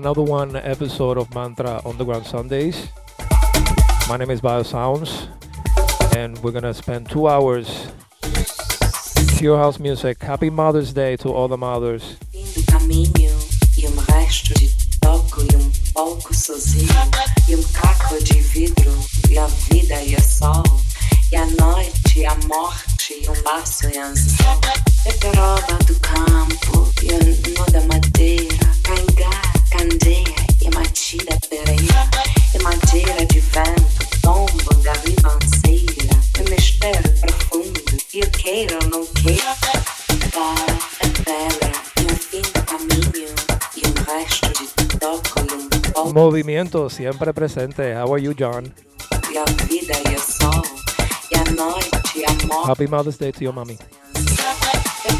another one episode of Mantra Underground Sundays. My name is Bio Zounds, and we're gonna spend two hours pure house music. Happy Mother's Day to all the mothers. Movimiento siempre presente, how are you John? E a vida e o sol, e a noite, a morte Happy Mother's Day to your mommy É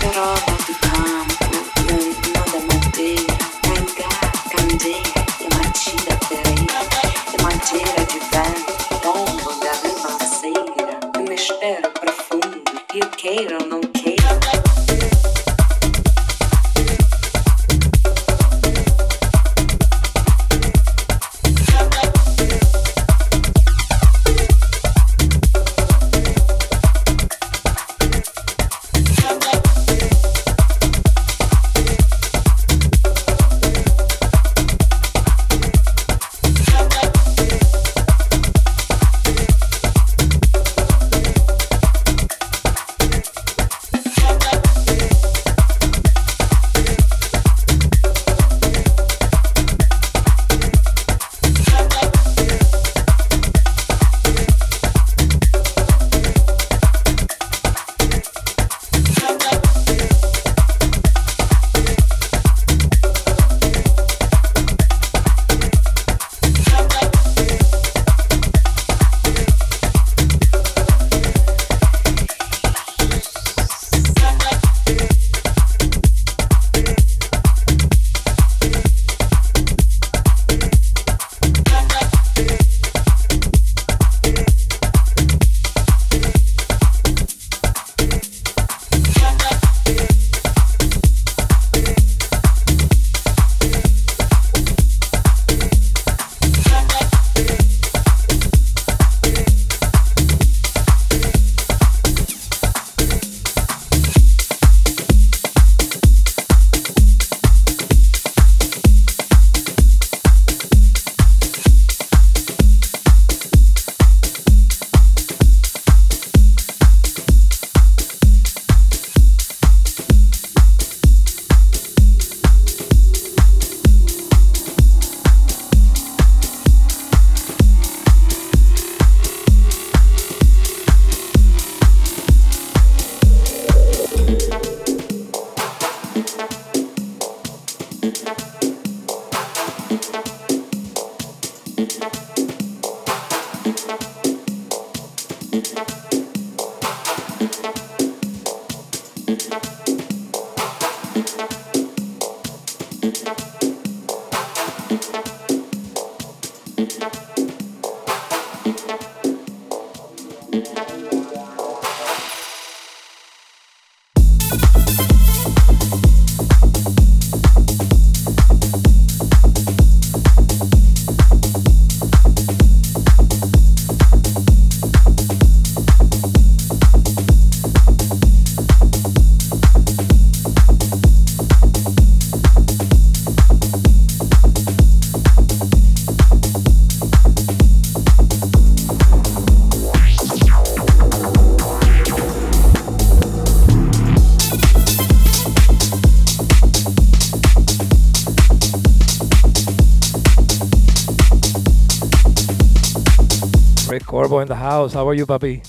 Corvo in the house. How are you, Bobby?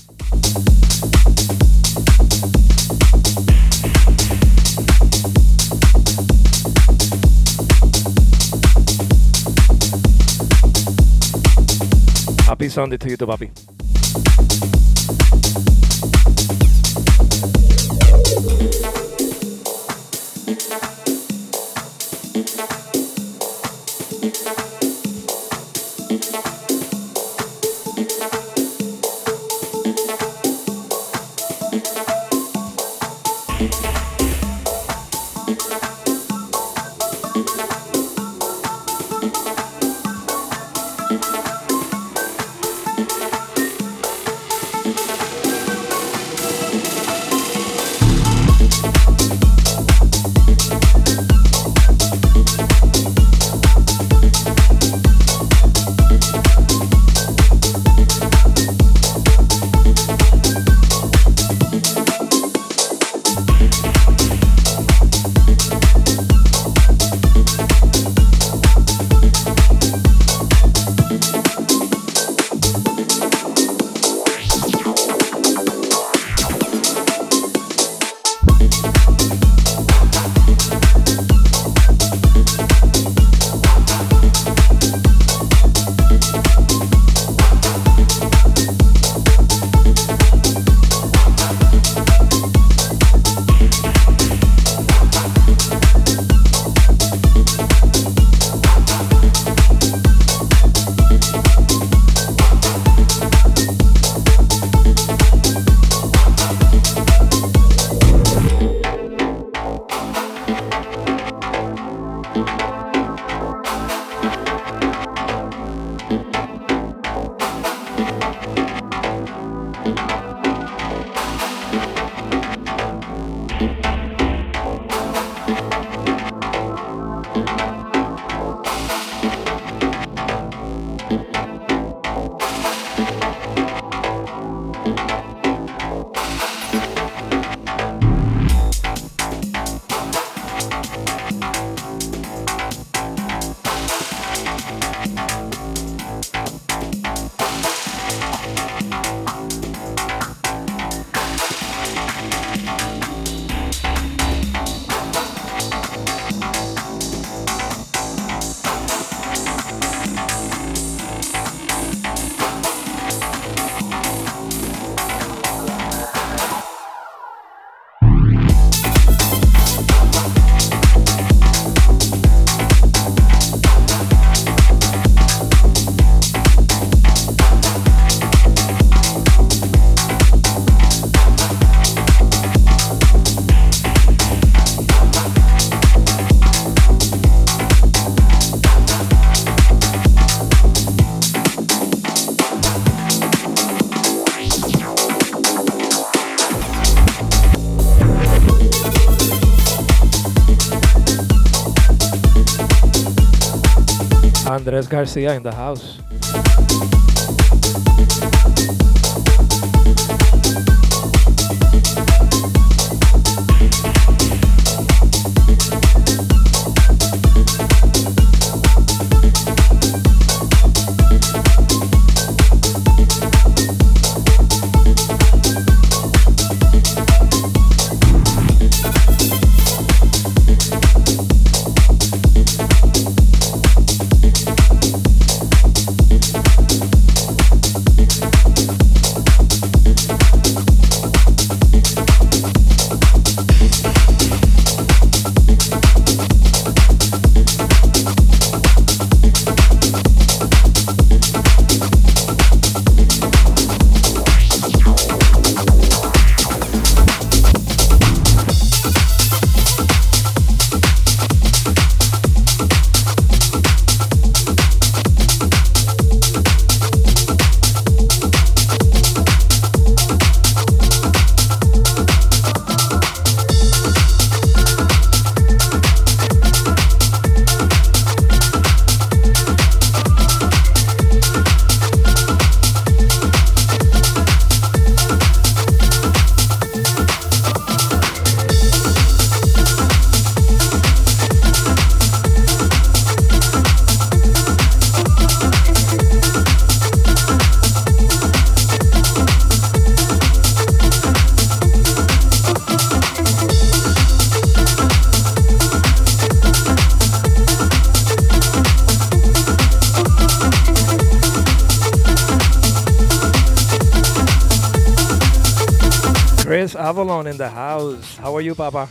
Happy Sunday to you too, Bobby. Andres Garcia in the house. Avalon in the house. How are you, Papa?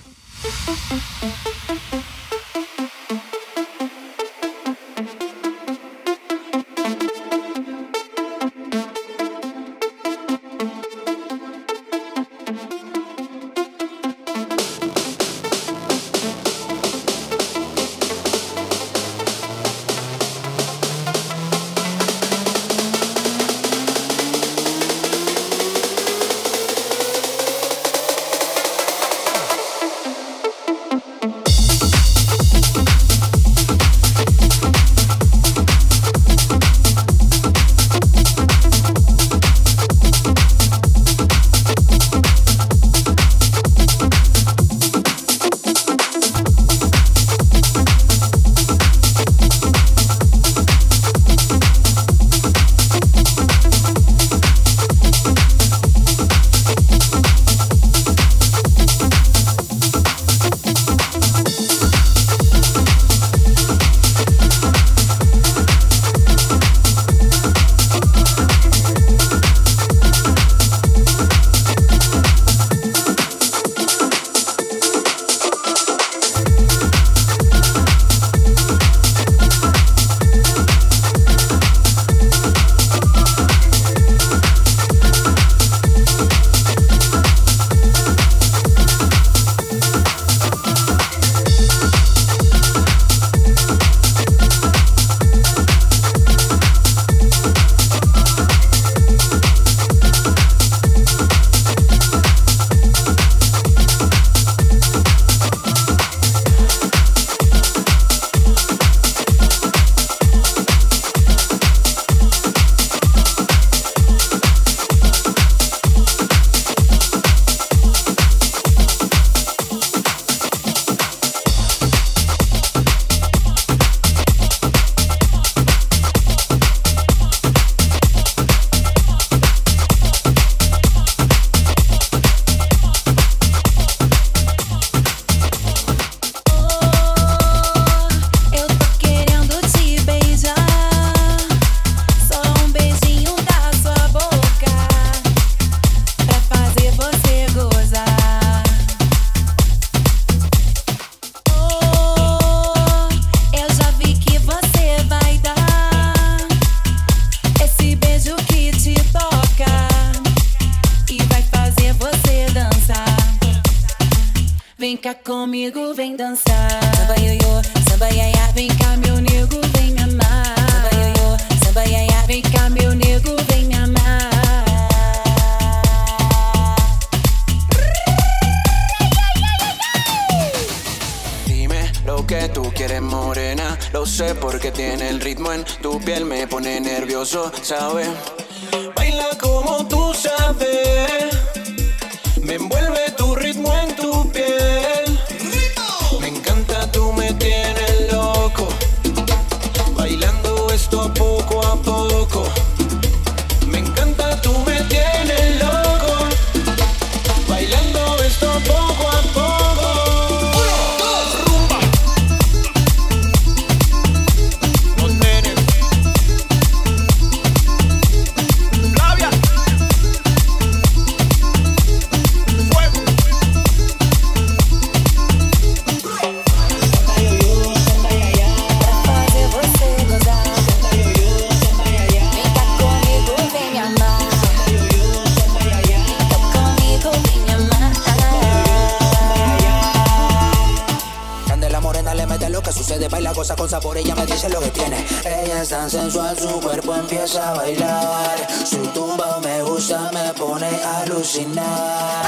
Cosa con ella me dice lo que tiene. Ella es tan sensual, su cuerpo empieza a bailar. Su tumba me gusta, me pone a alucinar.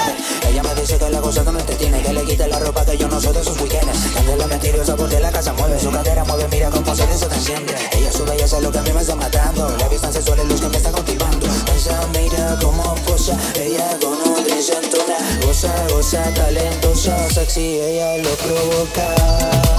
Ella me dice que la cosa que me entretiene, que le quite la ropa que yo no soy de sus weekends. Donde la misteriosa por la casa mueve, su cadera mueve, mira cómo se te siempre. Ella su belleza es lo que a mí me está matando. La vista sexual es luz que me está cultivando. Esa mira como cosa, ella con un trisentona. Goza, goza, talentosa, sexy, ella lo provoca.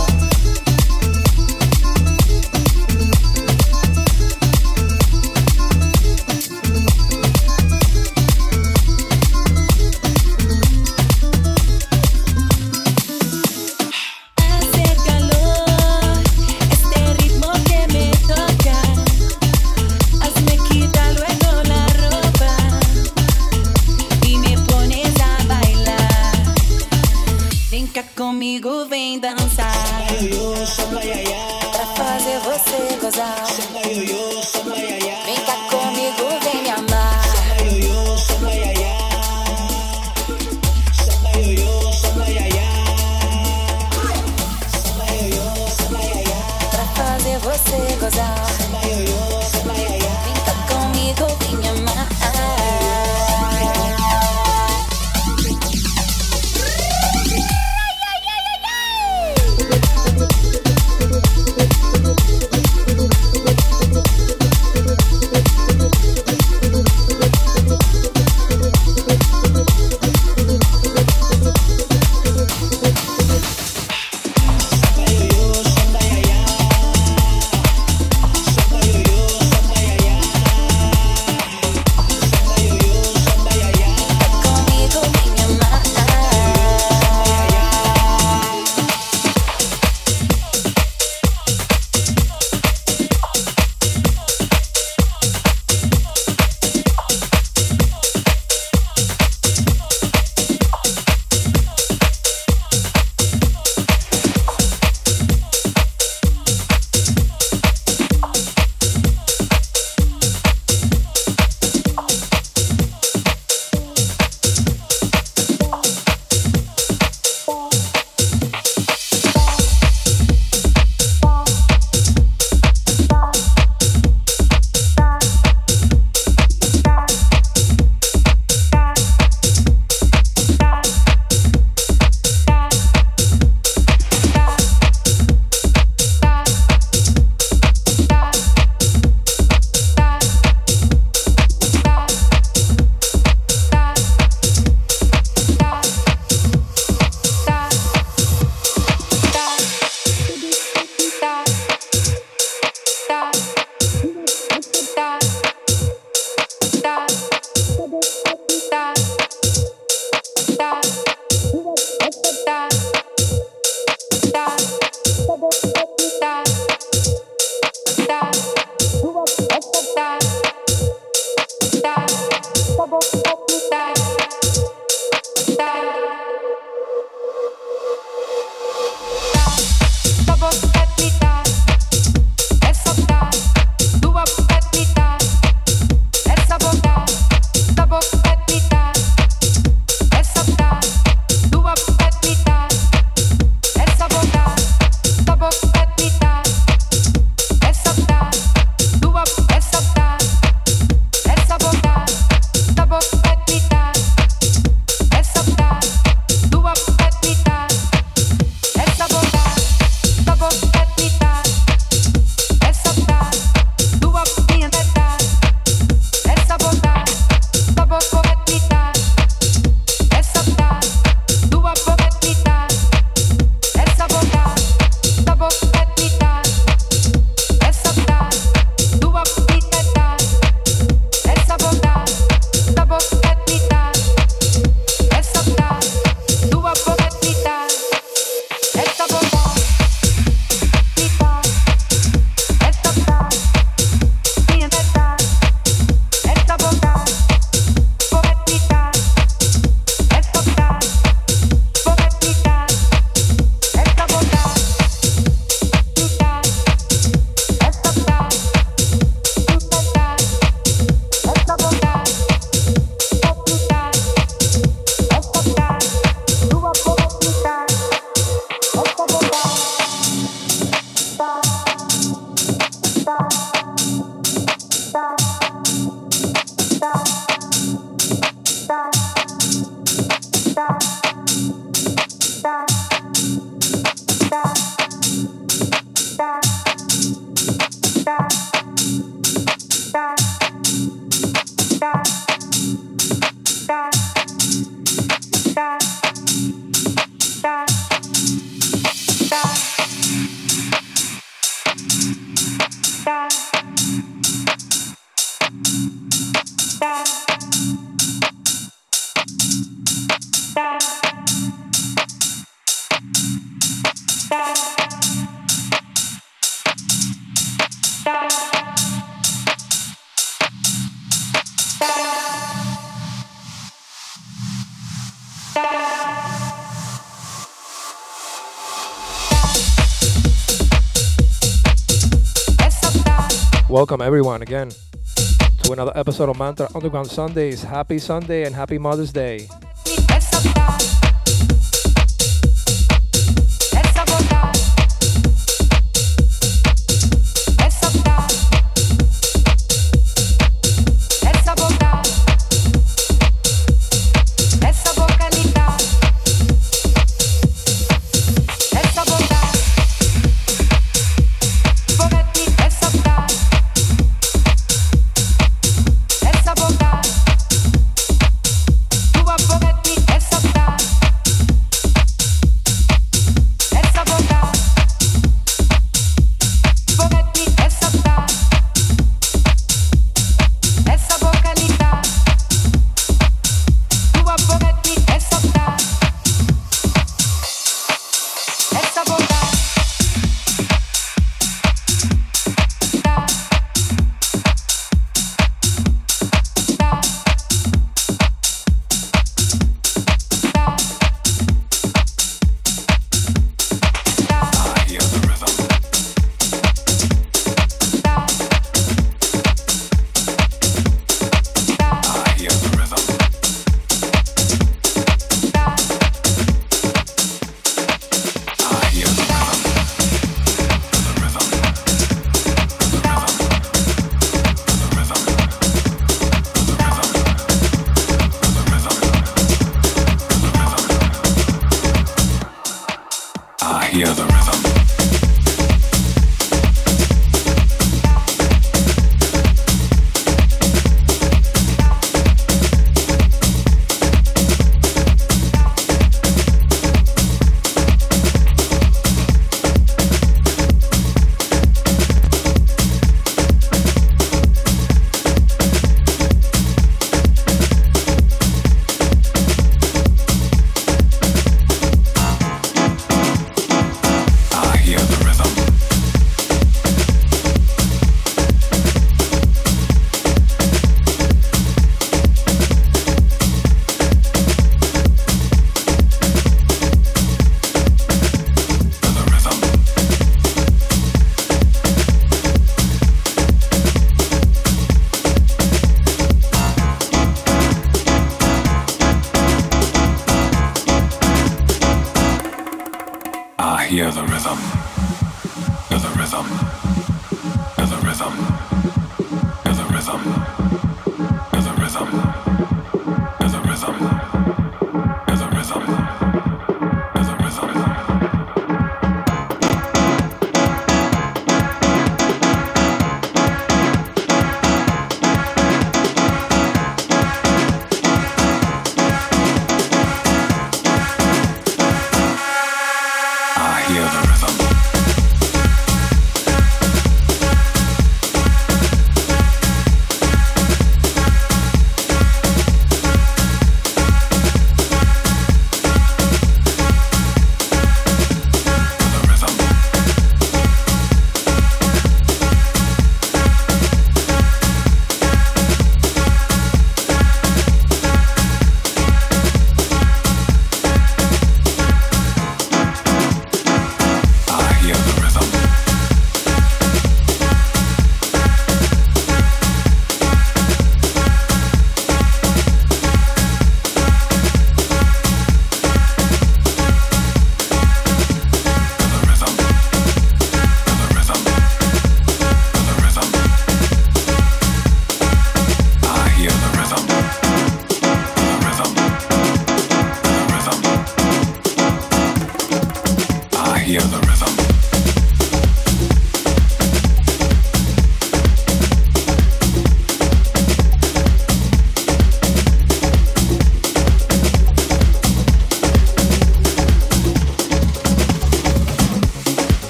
Episode of Mantra Underground Sundays. Happy Sunday and happy Mother's Day.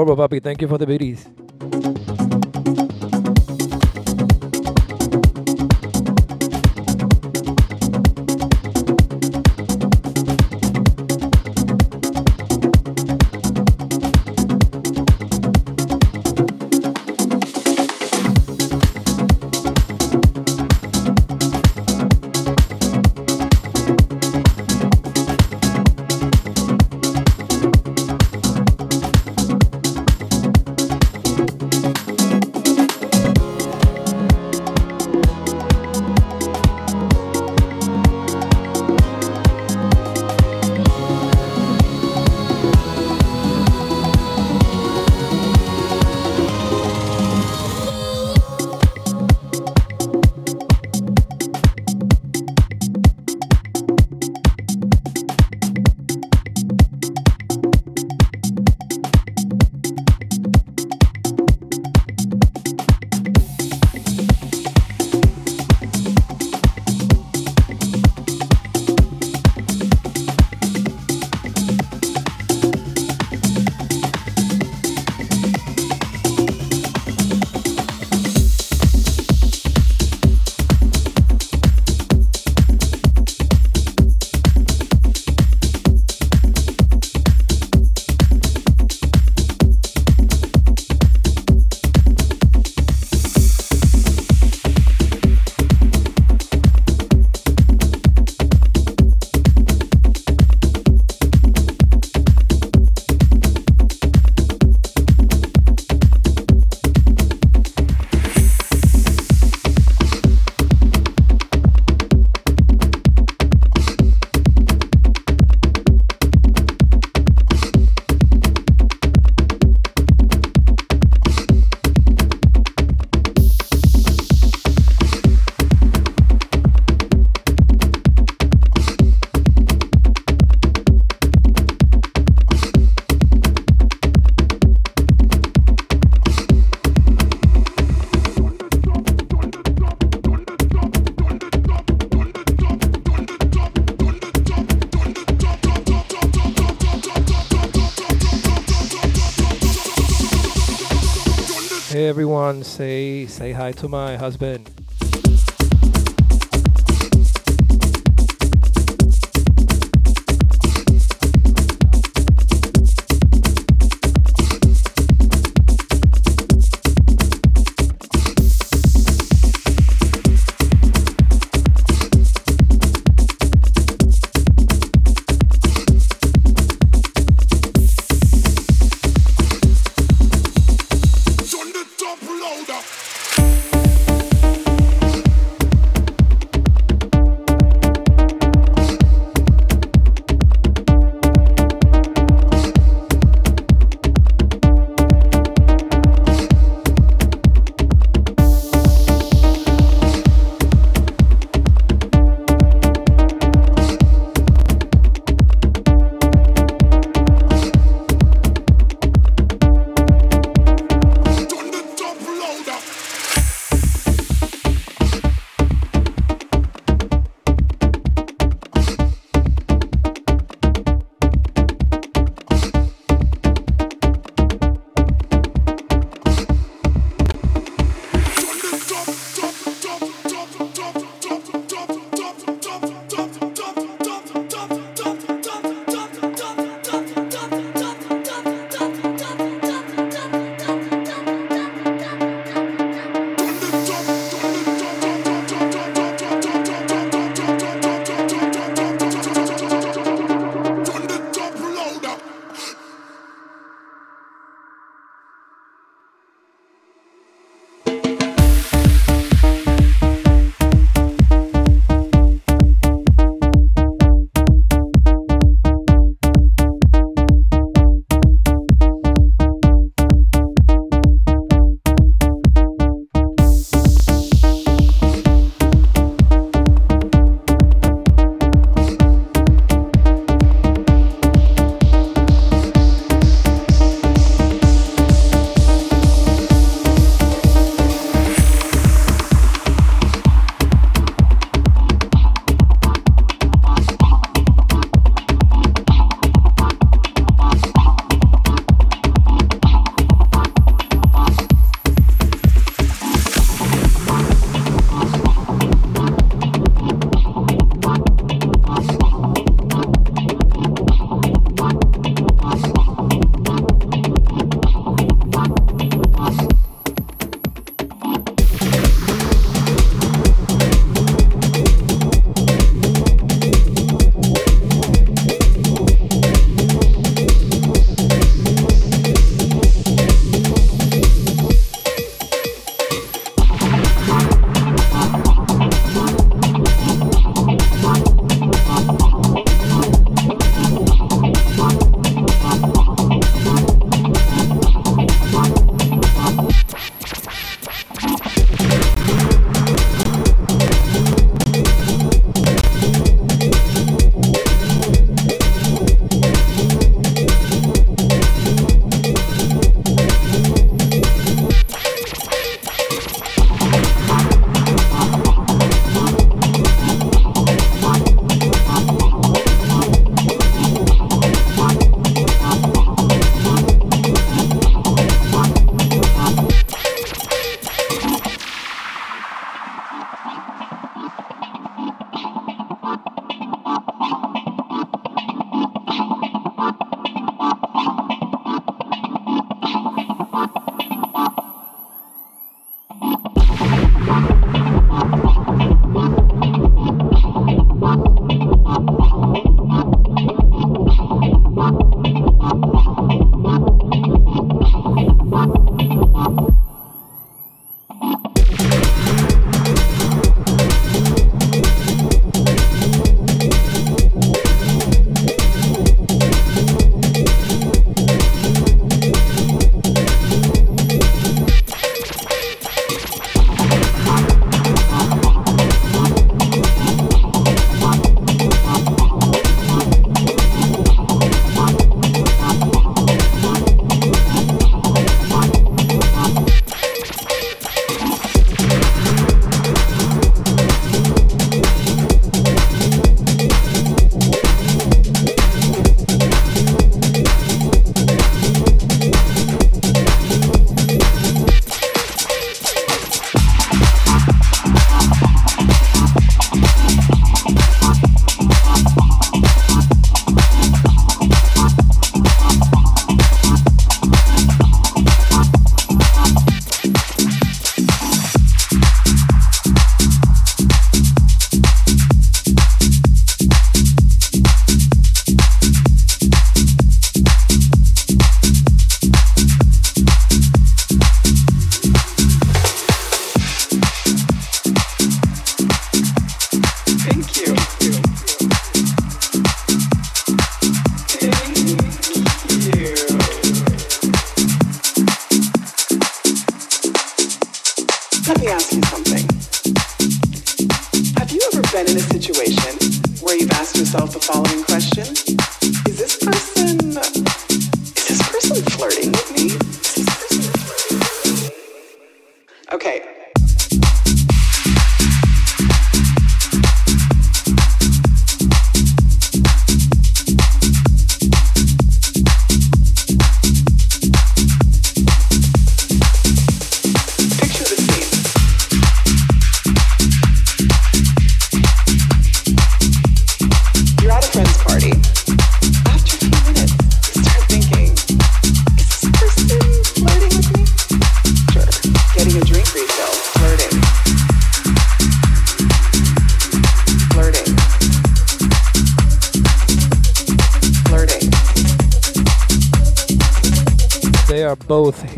Corvo, papi. Thank you for the biddies. Say say hi to my husband.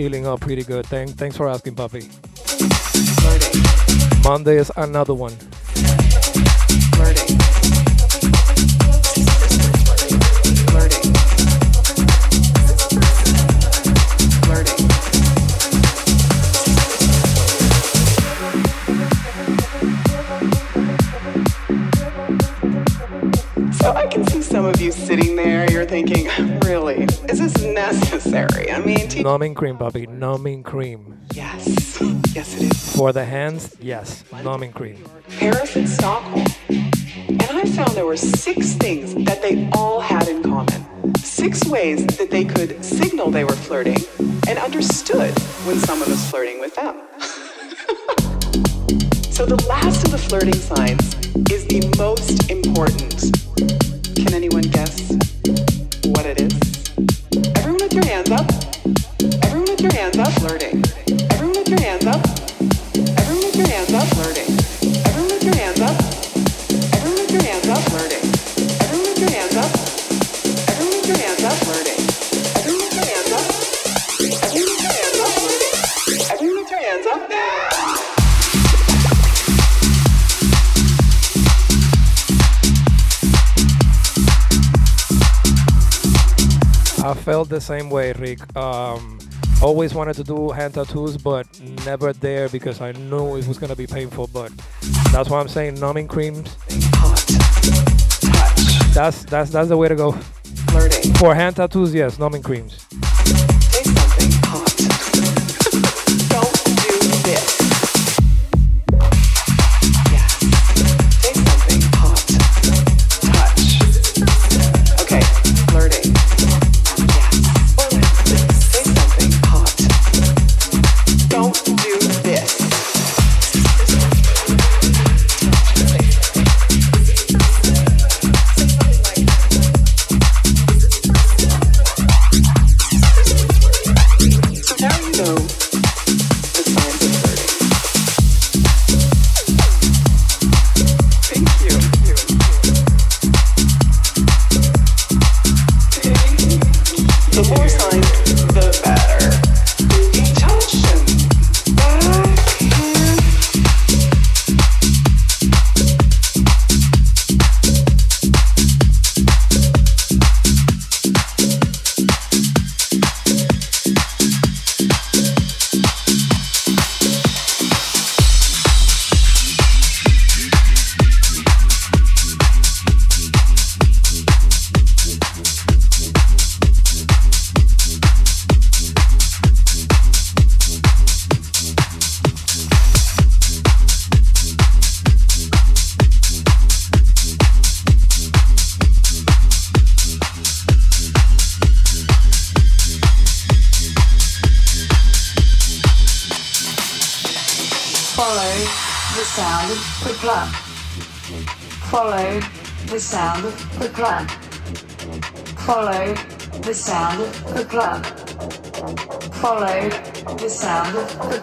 Healing up pretty good. Thank, thanks for asking, Puppy. Monday is another one. Numbing cream, Bobby, numbing cream. Yes, yes, it is. For the hands, yes, numbing cream. Paris and Stockholm. And I found there were six things that they all had in common. Six ways felt the same way, Rick. Um, always wanted to do hand tattoos, but never there because I knew it was gonna be painful. But that's why I'm saying numbing creams. That's that's that's the way to go. Flirting. For hand tattoos, yes, numbing creams.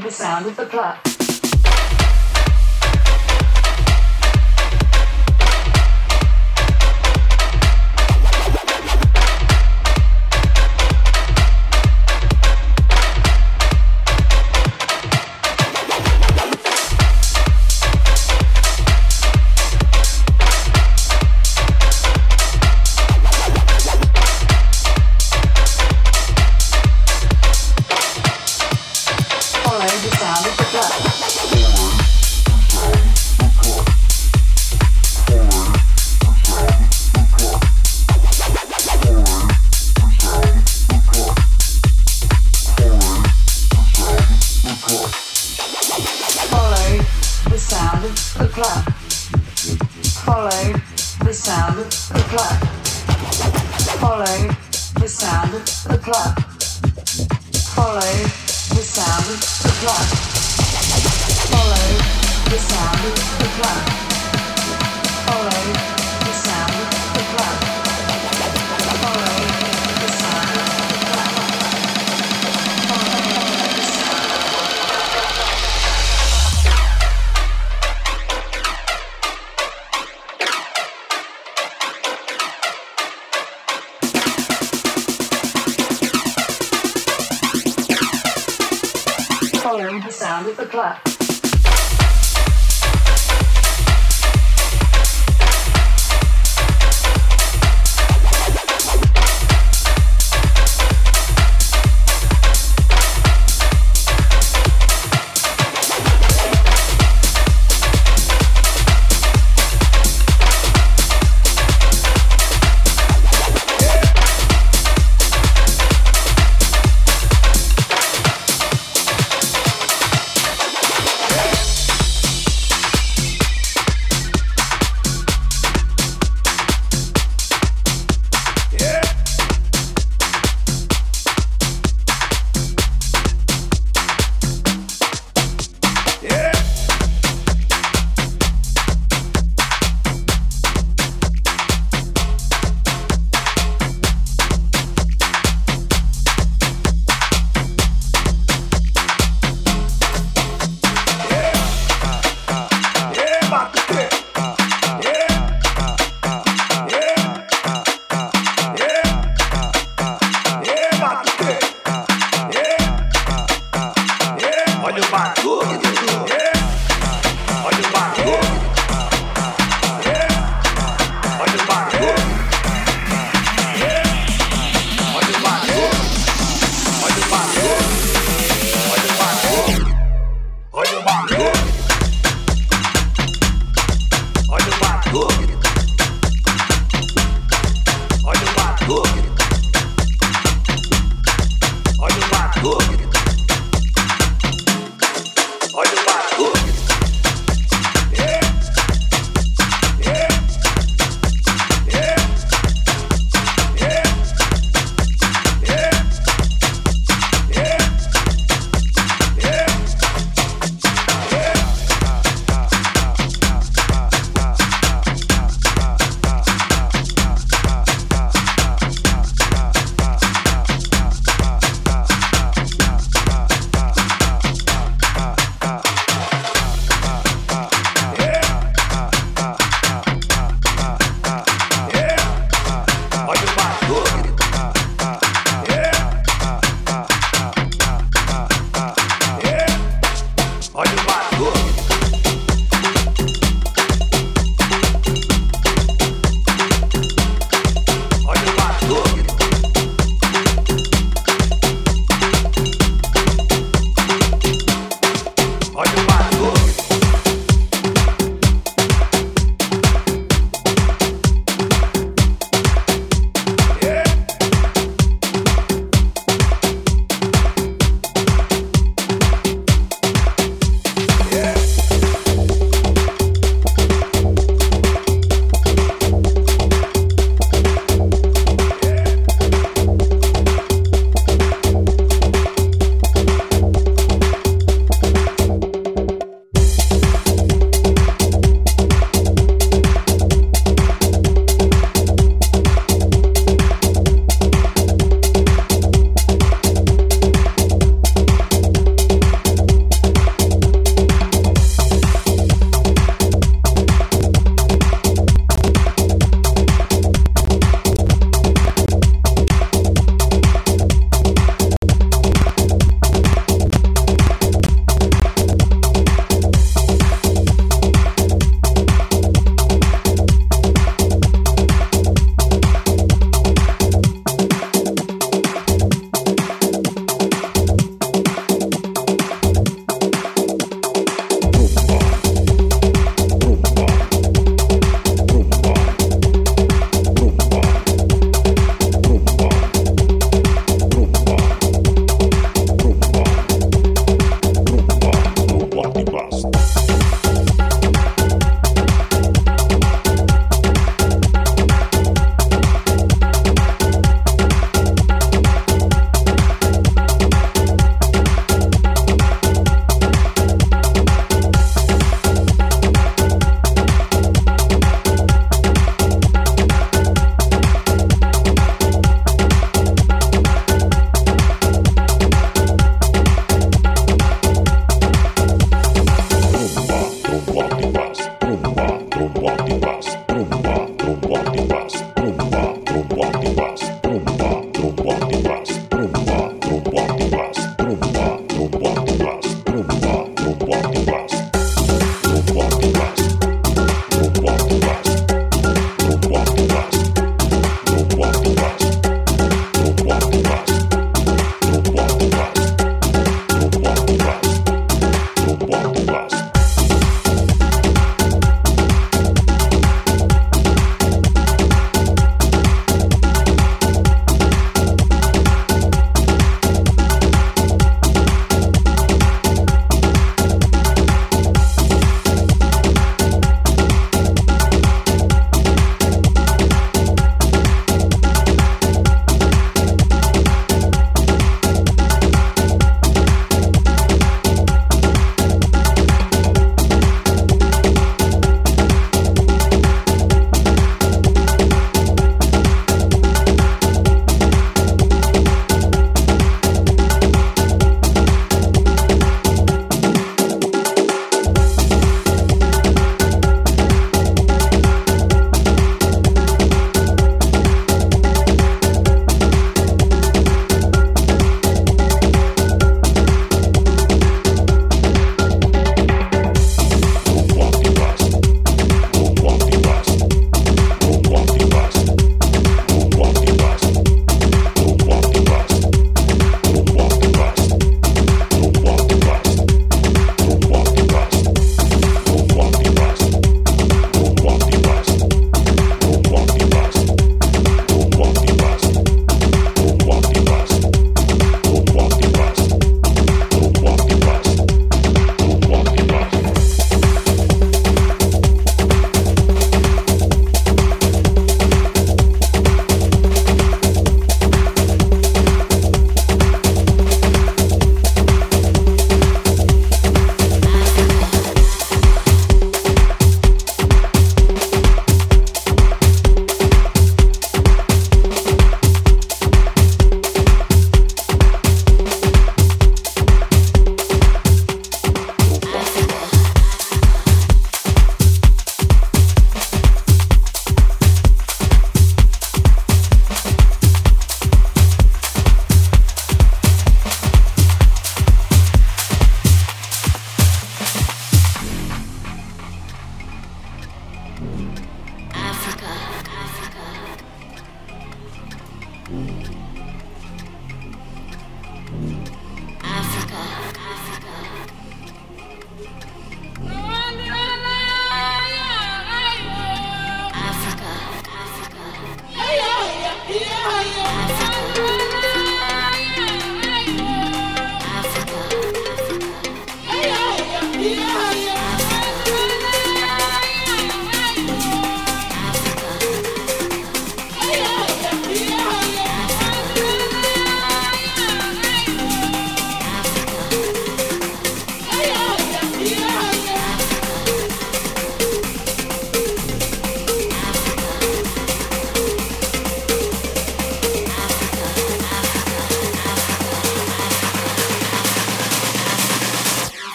the sound of the clap.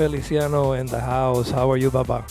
Feliciano in the house. How are you, Baba?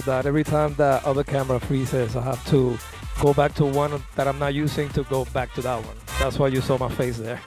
About that. Every time the other camera freezes, I have to go back to one that I'm not using to go back to that one. That's why you saw my face there.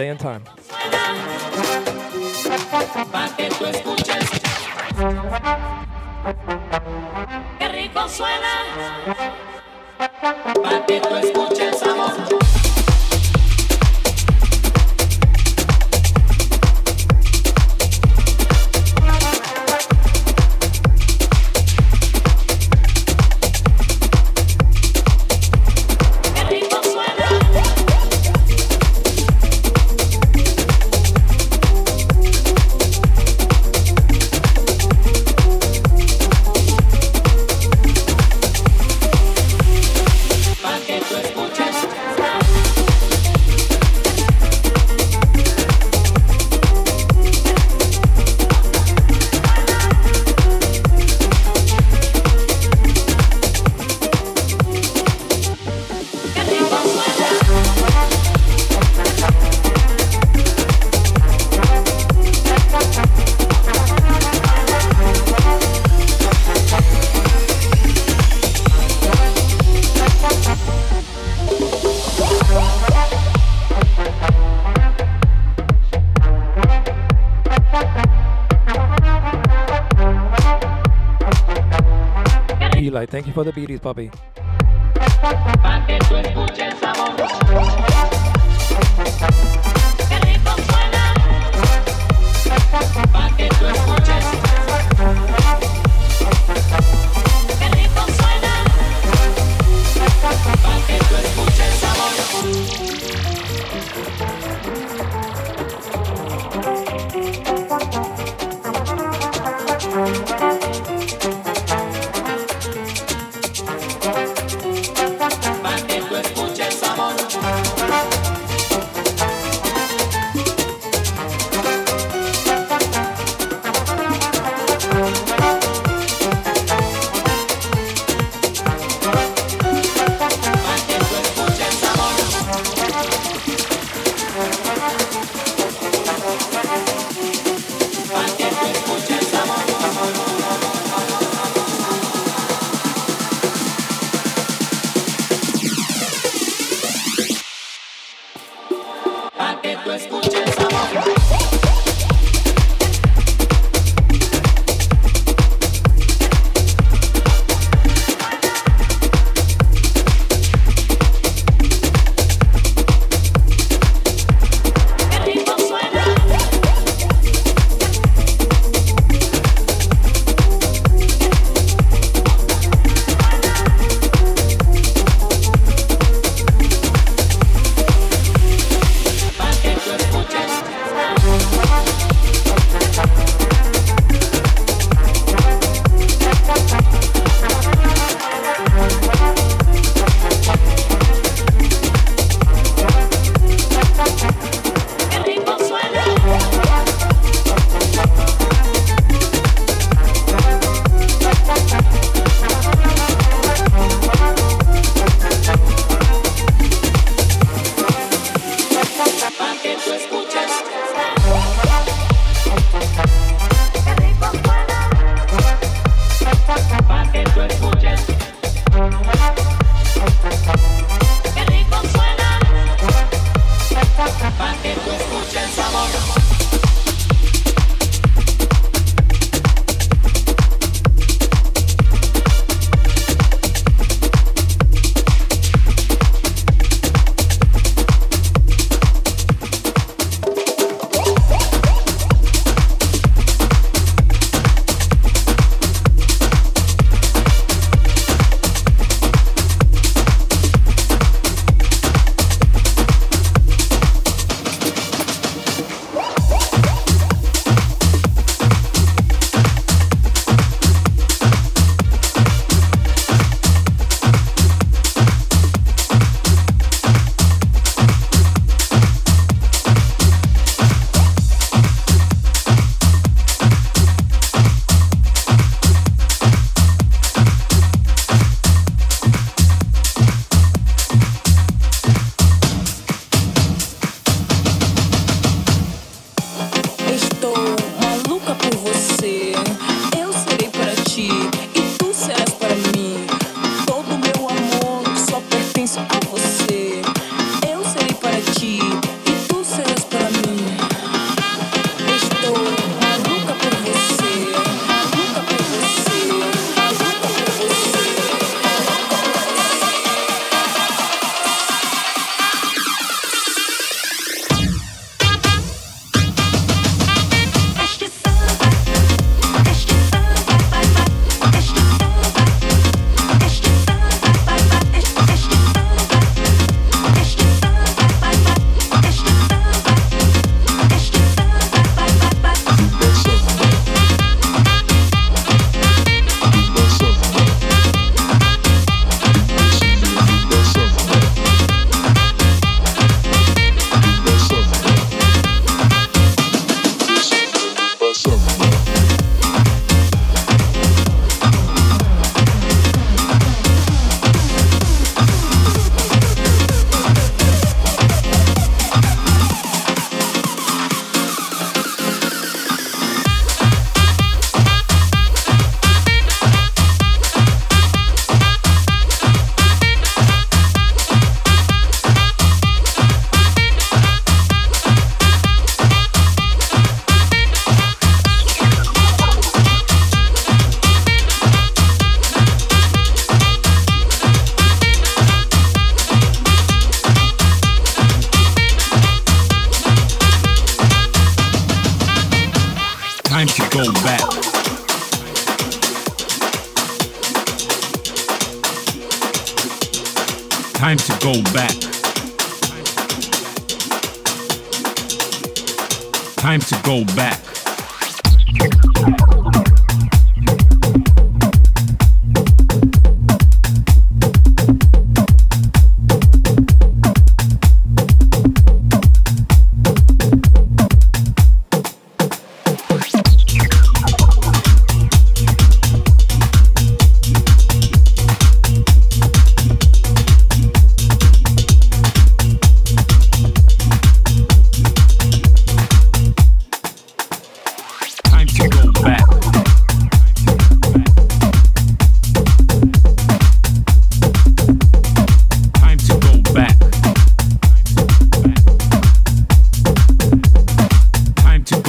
Day and time. Thank you for the beaties, puppy.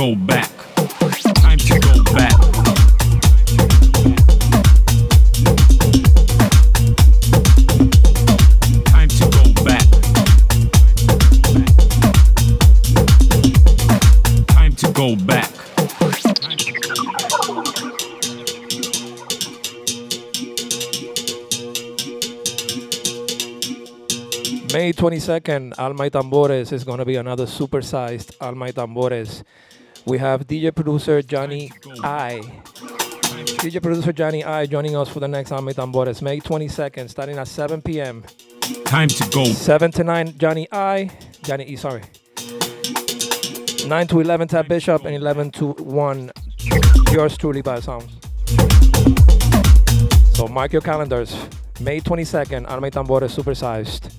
Go back. Time to go back. May 22nd, Alma y Tambores is going to be another supersized Alma y Tambores. We have DJ producer Johnny I. DJ producer Johnny I joining us for the next Alma Tambores, May 22nd, starting at 7 p.m. Time to go. 7 to 9, Johnny I. Johnny E, sorry. 9 to 11, Tab Bishop, and 11 to 1, yours truly Bio Zounds. So mark your calendars. May 22nd, Alma y Tambores supersized.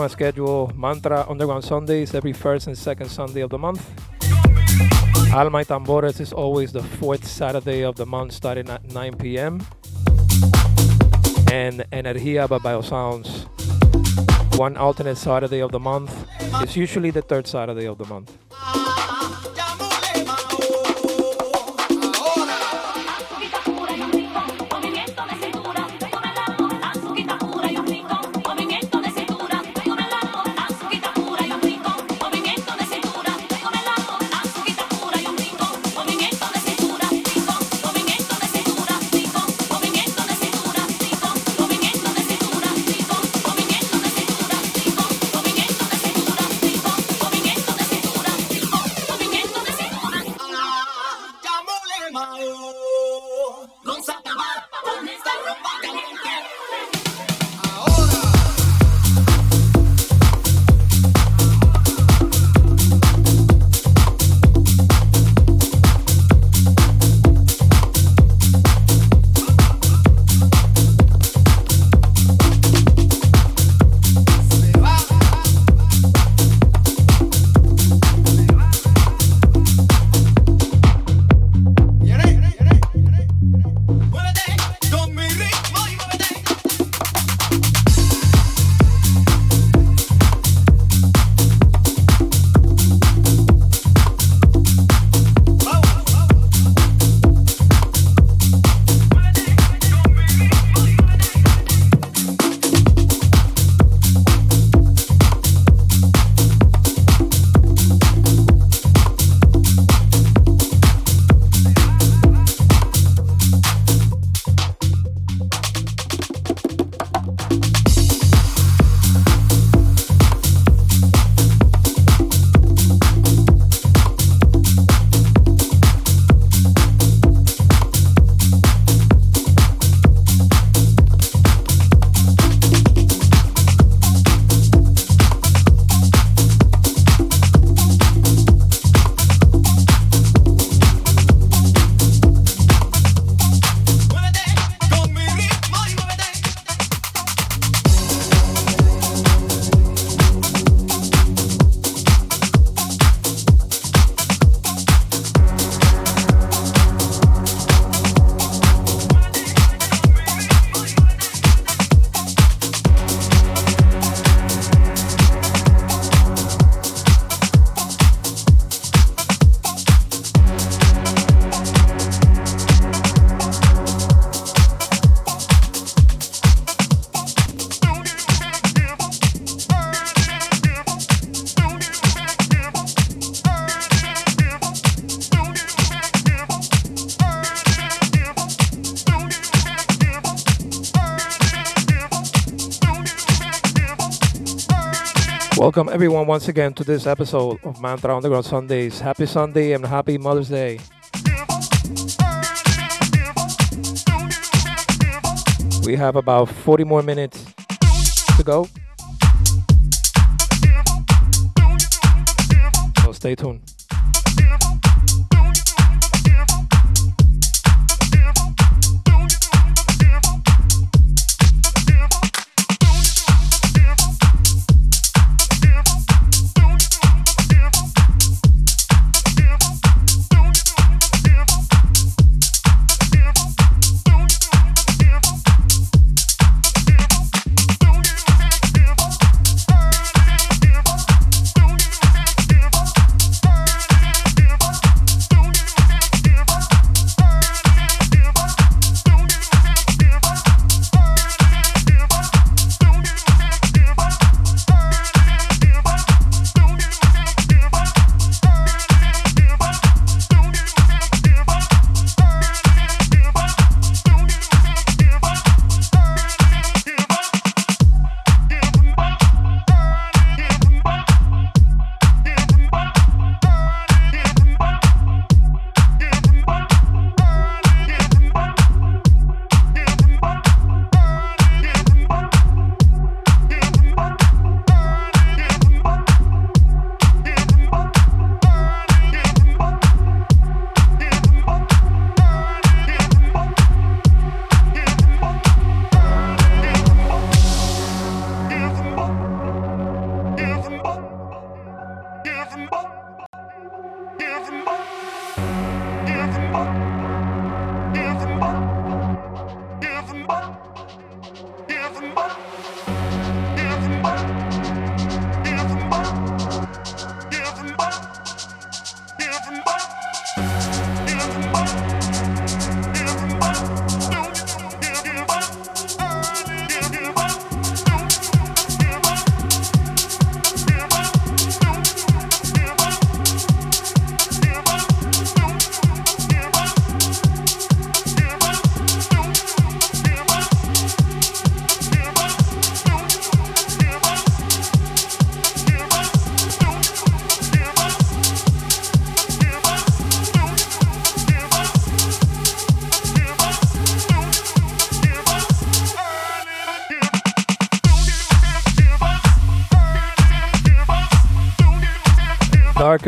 My schedule. Mantra Underground Sundays every first and second Sunday of the month. Alma y Tambores is always the fourth Saturday of the month starting at 9 p.m. And Energia by Bio Zounds, one alternate Saturday of the month. It's usually the third Saturday of the month. Welcome everyone once again to this episode of Mantra Underground Sundays. Happy Sunday and happy Mother's Day. We have about 40 more minutes to go. So stay tuned.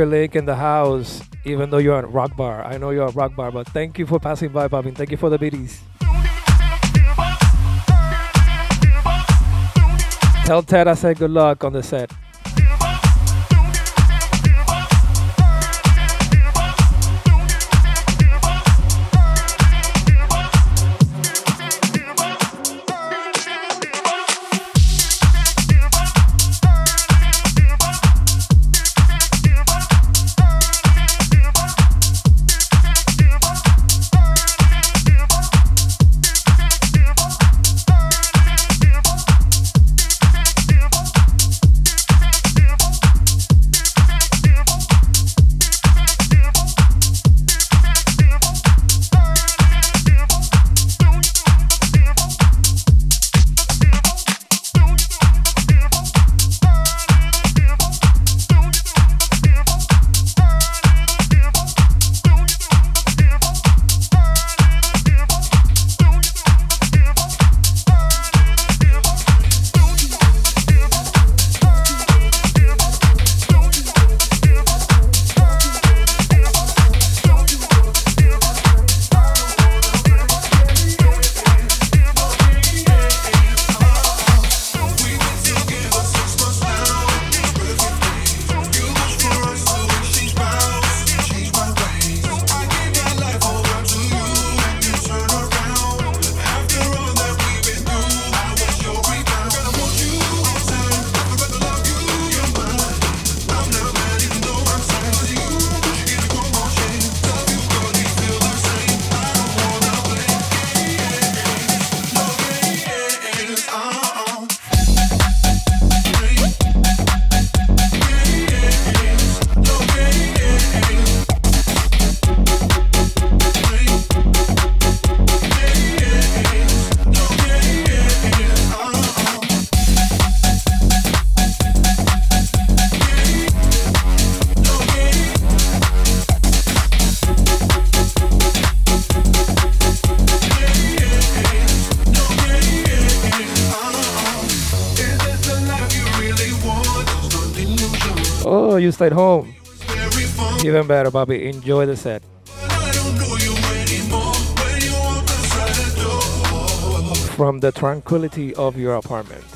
Darker Lake in the house, even though you're at Rock Bar. I know you're at Rock Bar, but thank you for passing by, Bobby. Thank you for the biddies. Tell Ted I said good luck on the set. Stayed home. Even better, Bobby. Enjoy the set. From the tranquility of your apartment.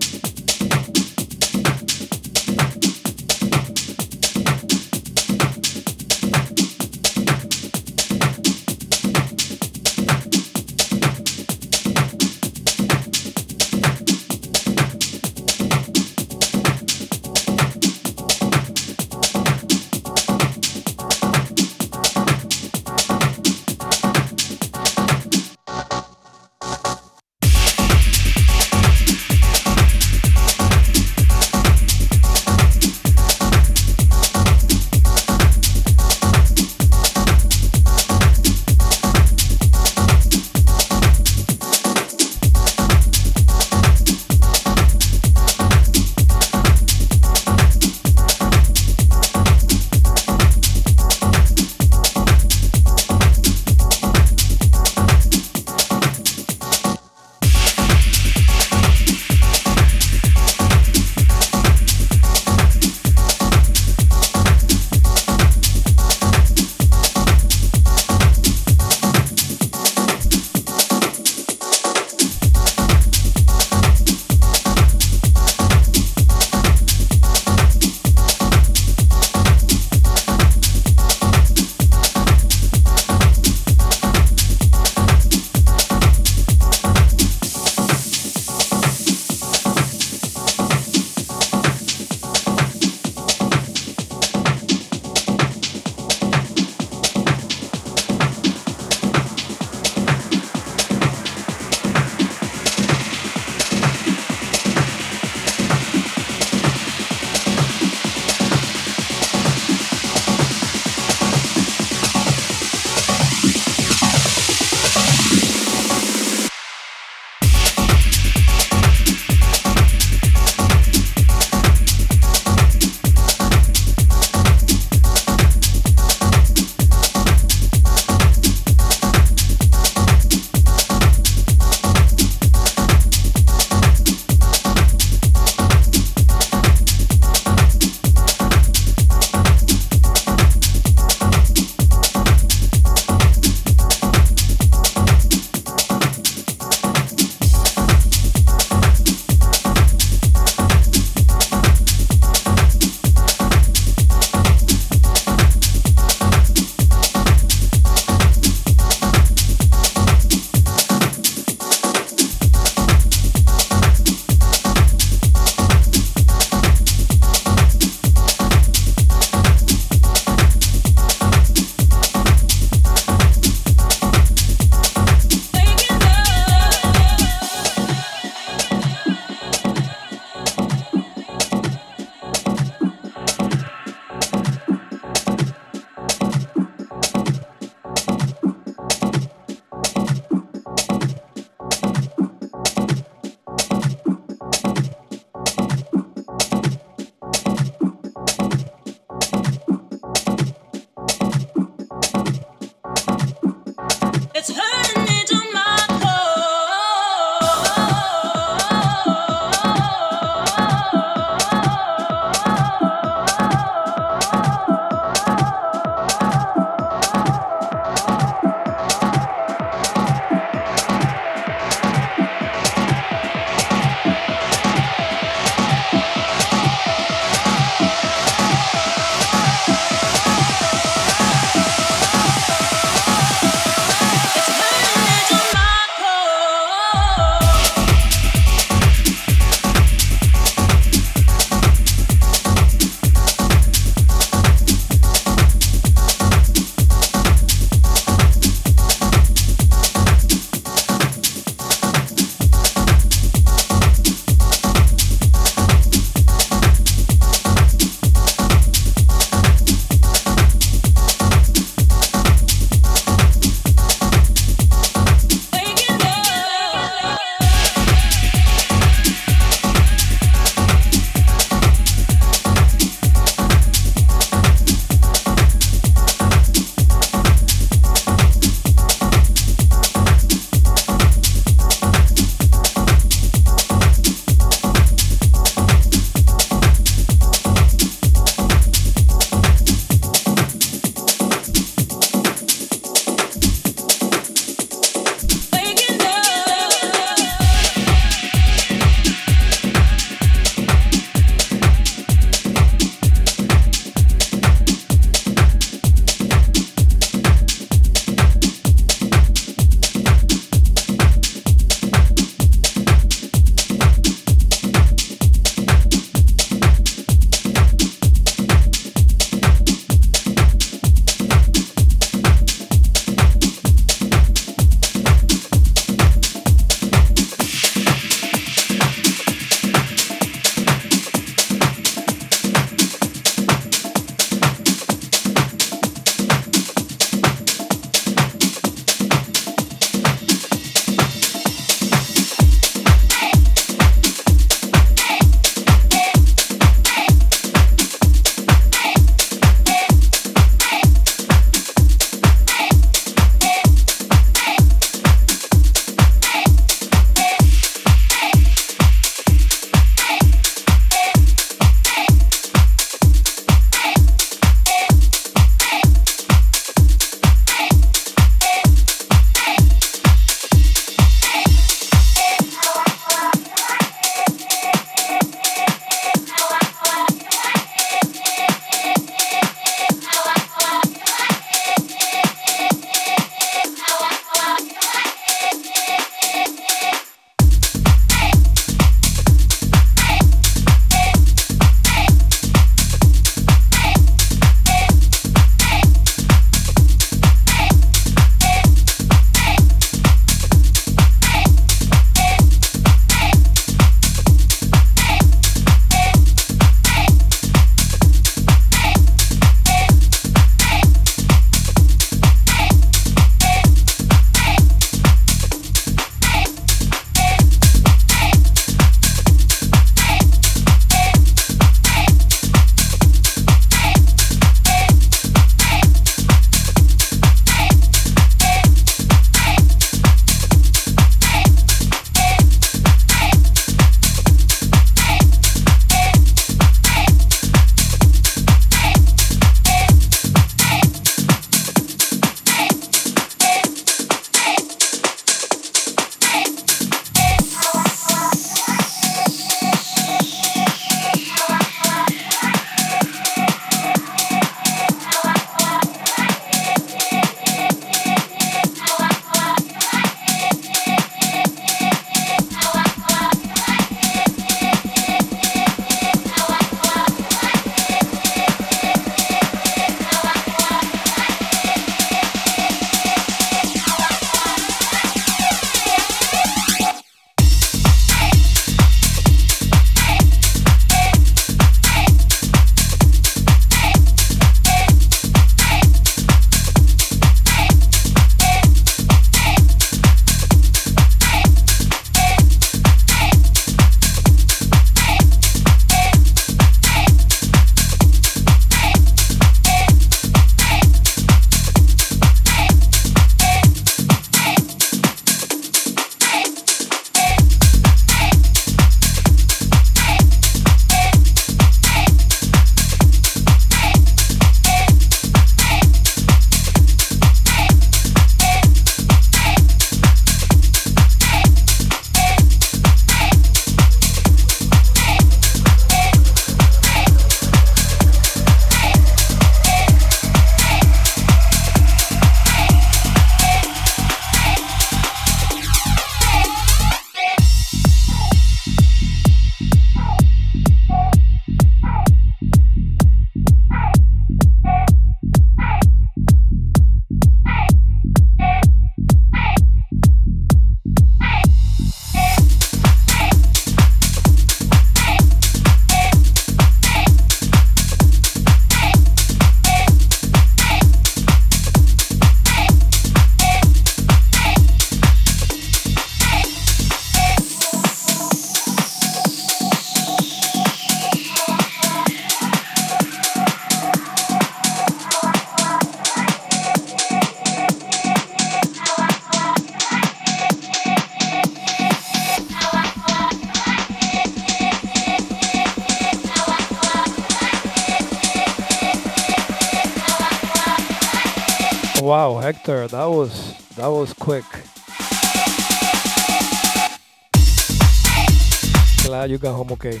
You got home okay.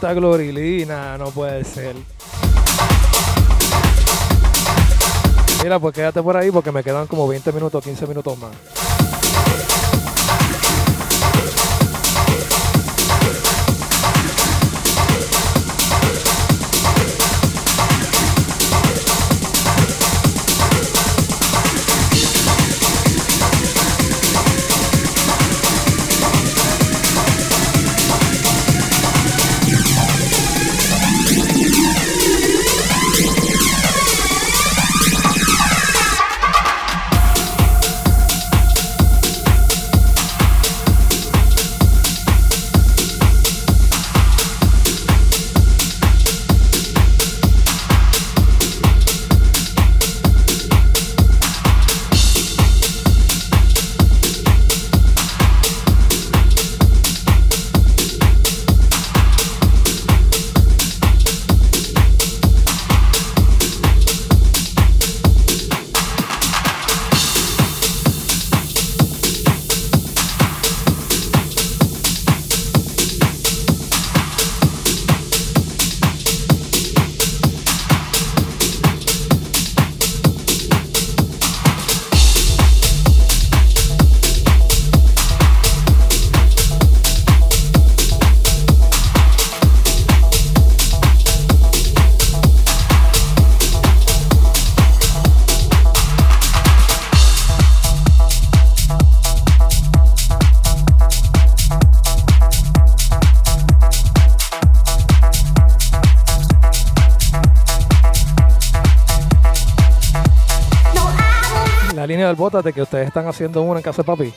Hermanita Glorilina, no puede ser. Mira, pues quédate por ahí porque me quedan como 20 minutos, 15 minutos más. Del bótate que ustedes están haciendo una en casa de papi.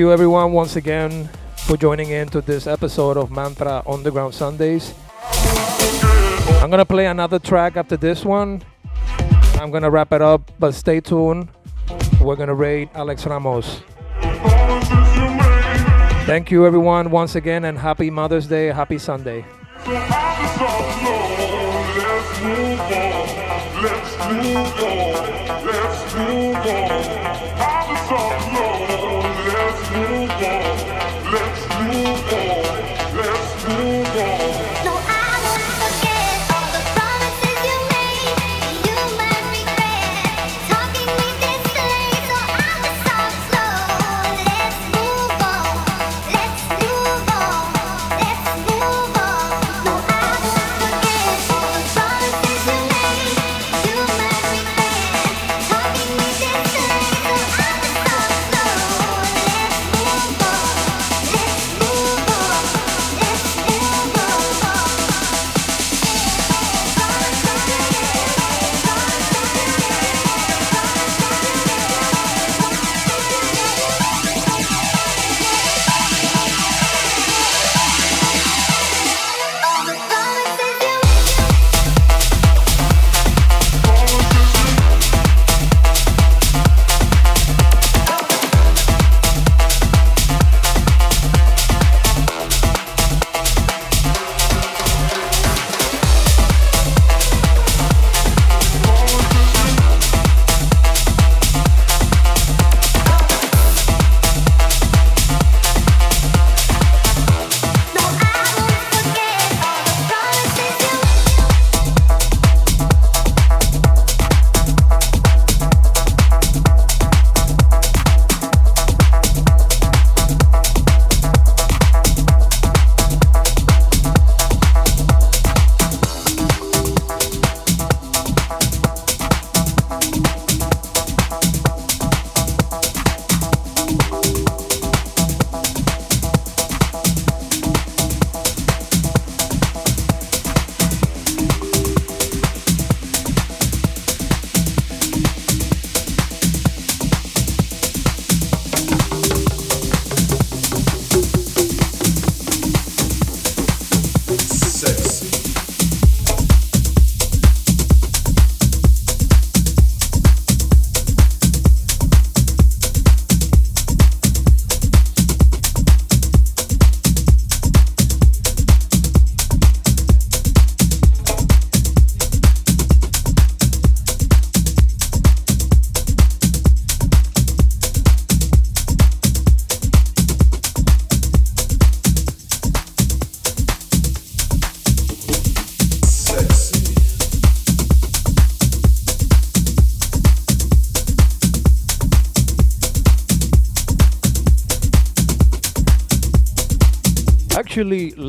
You, everyone, once again for joining in to this episode of Mantra Underground Sundays. I'm gonna play another track after this one. I'm gonna wrap it up, but stay tuned. We're gonna raid Alex Ramos. Thank you, everyone, once again, and happy Mother's Day, happy Sunday. Let's move on.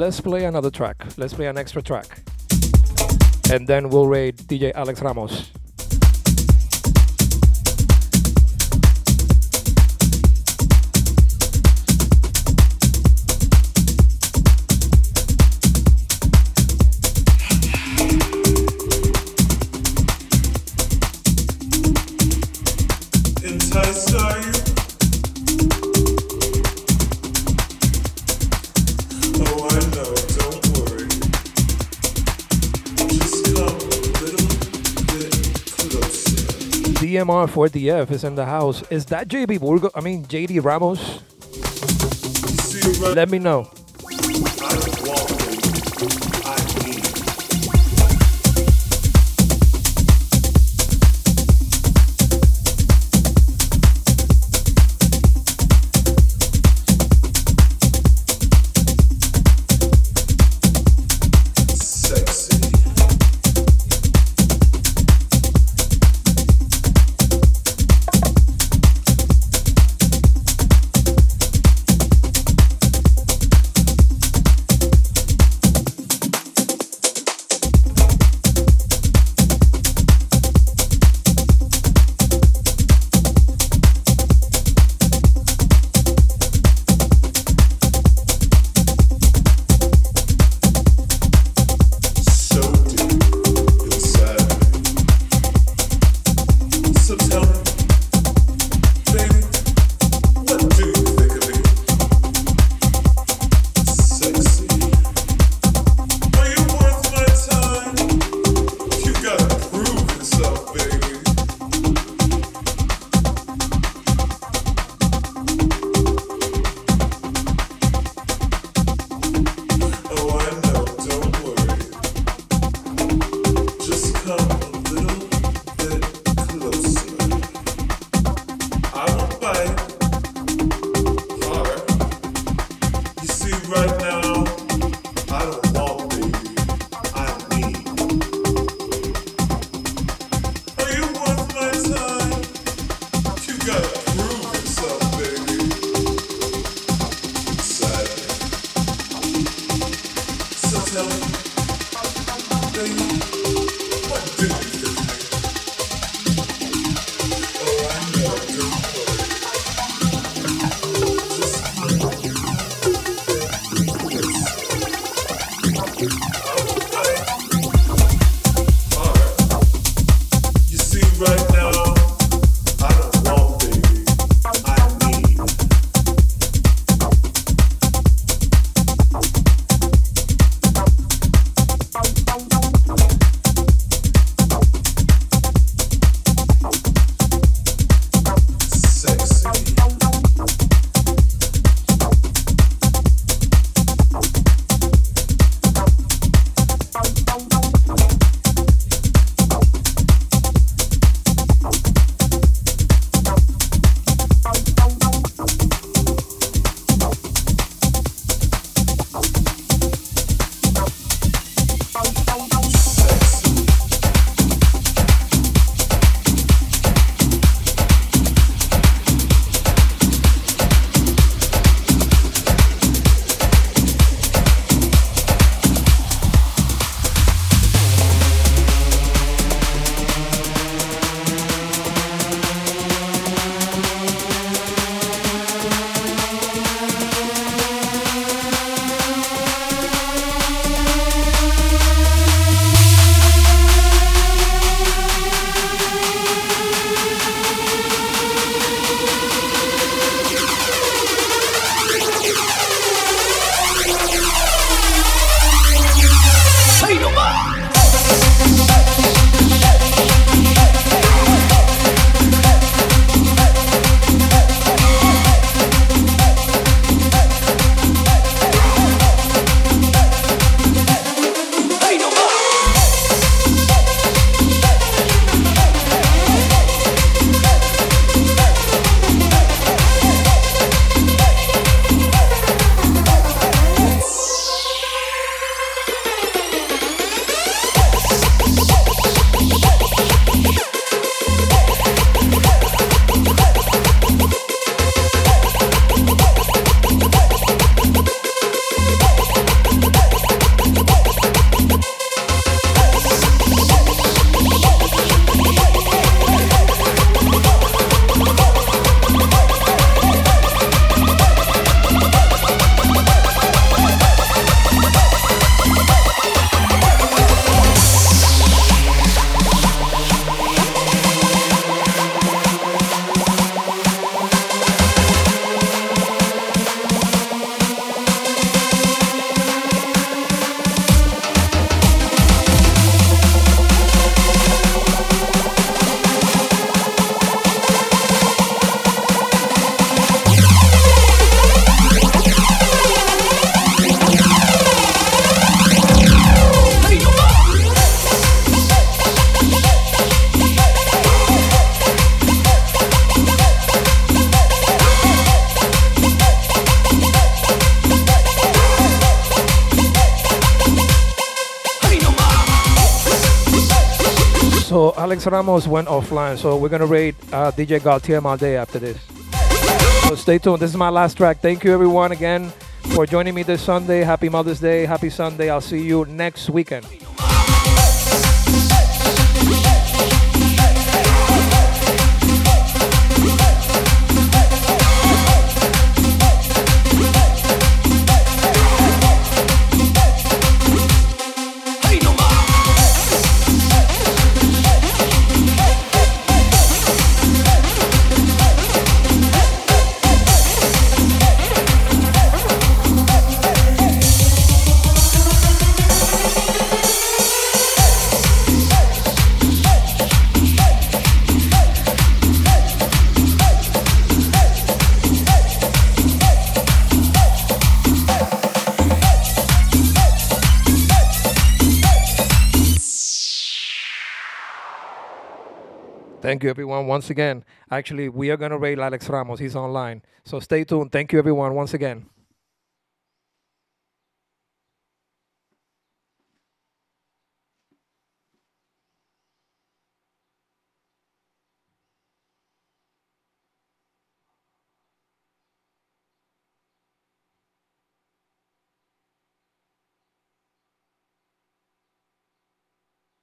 Let's play another track. Let's play an extra track. And then we'll raid DJ Alex Ramos. DMR 4DF is in the house. Is that JB Burgo? I mean, JD Ramos? Let me know. Alex Ramos went offline, so we're gonna rate uh, DJ Galtier all day after this. So stay tuned. This is my last track. Thank you everyone again for joining me this Sunday. Happy Mother's Day. Happy Sunday. I'll see you next weekend. Thank you, everyone, once again. Actually, we are going to rate Alex Ramos. He's online. So stay tuned. Thank you, everyone, once again.